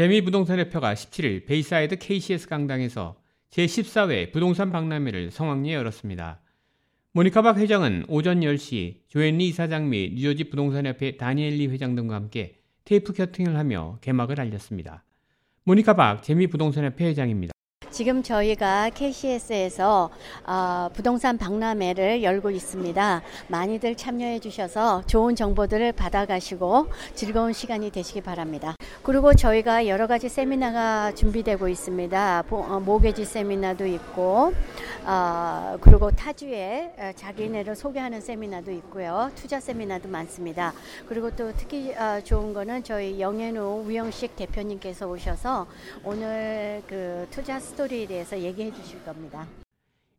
재미부동산협회가 17일 베이사이드 KCS 강당에서 제14회 부동산 박람회를 성황리에 열었습니다. 모니카 박 회장은 오전 10시 조앤리 이사장 및 뉴저지 부동산협회 다니엘리 회장 등과 함께 테이프 커팅을 하며 개막을 알렸습니다. 모니카 박 재미부동산협회 회장입니다. 지금 저희가 KCS에서 어, 부동산 박람회를 열고 있습니다. 많이들 참여해 주셔서 좋은 정보들을 받아가시고 즐거운 시간이 되시기 바랍니다. 그리고 저희가 여러 가지 세미나가 준비되고 있습니다. 어, 모게지 세미나도 있고, 어, 그리고 타주에 어, 자기네를 소개하는 세미나도 있고요. 투자 세미나도 많습니다. 그리고 또 특히 어, 좋은 거는 저희 영현우 우영식 대표님께서 오셔서 오늘 그 투자 스토 스토리에 대해서 얘기해 주실 겁니다.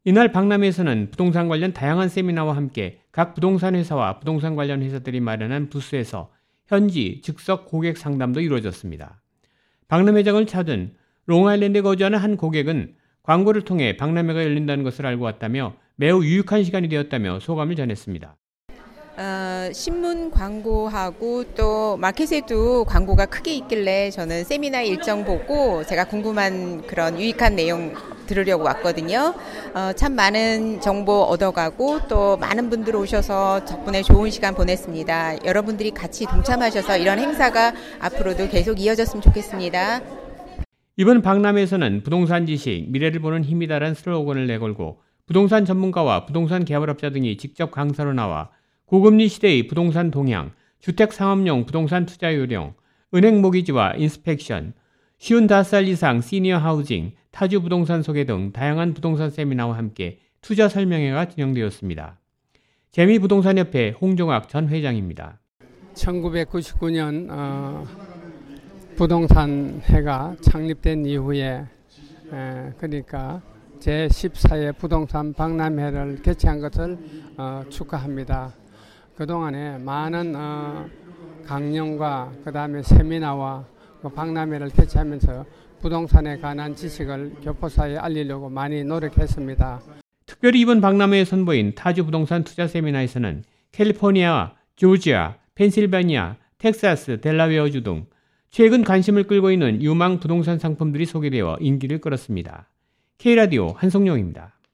이날 박람회에서는 부동산 관련 다양한 세미나와 함께 각 부동산 회사와 부동산 관련 회사들이 마련한 부스에서 현지 즉석 고객 상담도 이루어졌습니다. 박람회장을 찾은 롱아일랜드에 거주하는 한 고객은 광고를 통해 박람회가 열린다는 것을 알고 왔다며 매우 유익한 시간이 되었다며 소감을 전했습니다. 어, 신문 광고하고 또 마켓에도 광고가 크게 있길래 저는 세미나 일정 보고 제가 궁금한 그런 유익한 내용 들으려고 왔거든요. 어, 참 많은 정보 얻어가고 또 많은 분들 오셔서 덕분에 좋은 시간 보냈습니다. 여러분들이 같이 동참하셔서 이런 행사가 앞으로도 계속 이어졌으면 좋겠습니다. 이번 박람회에서는 부동산 지식, 미래를 보는 힘이다라는 슬로건을 내걸고 부동산 전문가와 부동산 개발업자 등이 직접 강사로 나와 고금리 시대의 부동산 동향, 주택 상업용 부동산 투자 요령, 은행 모기지와 인스펙션, 쉬운 다섯 살 이상 시니어 하우징, 타주 부동산 소개 등 다양한 부동산 세미나와 함께 투자 설명회가 진행되었습니다. 재미부동산협회 홍종학 전 회장입니다. 1999년 어, 부동산 회가 창립된 이후에 에, 그러니까 제14회 부동산 박람회를 개최한 것을 어, 축하합니다. 그동안에 많은 어, 강령과 그 다음에 세미나와 그 박람회를 개최하면서 부동산에 관한 지식을 교포사에 알리려고 많이 노력했습니다. 특별히 이번 박람회에 선보인 타주 부동산 투자 세미나에서는 캘리포니아와 조지아, 펜실베니아, 텍사스, 델라웨어주 등 최근 관심을 끌고 있는 유망 부동산 상품들이 소개되어 인기를 끌었습니다. K라디오 한성용입니다.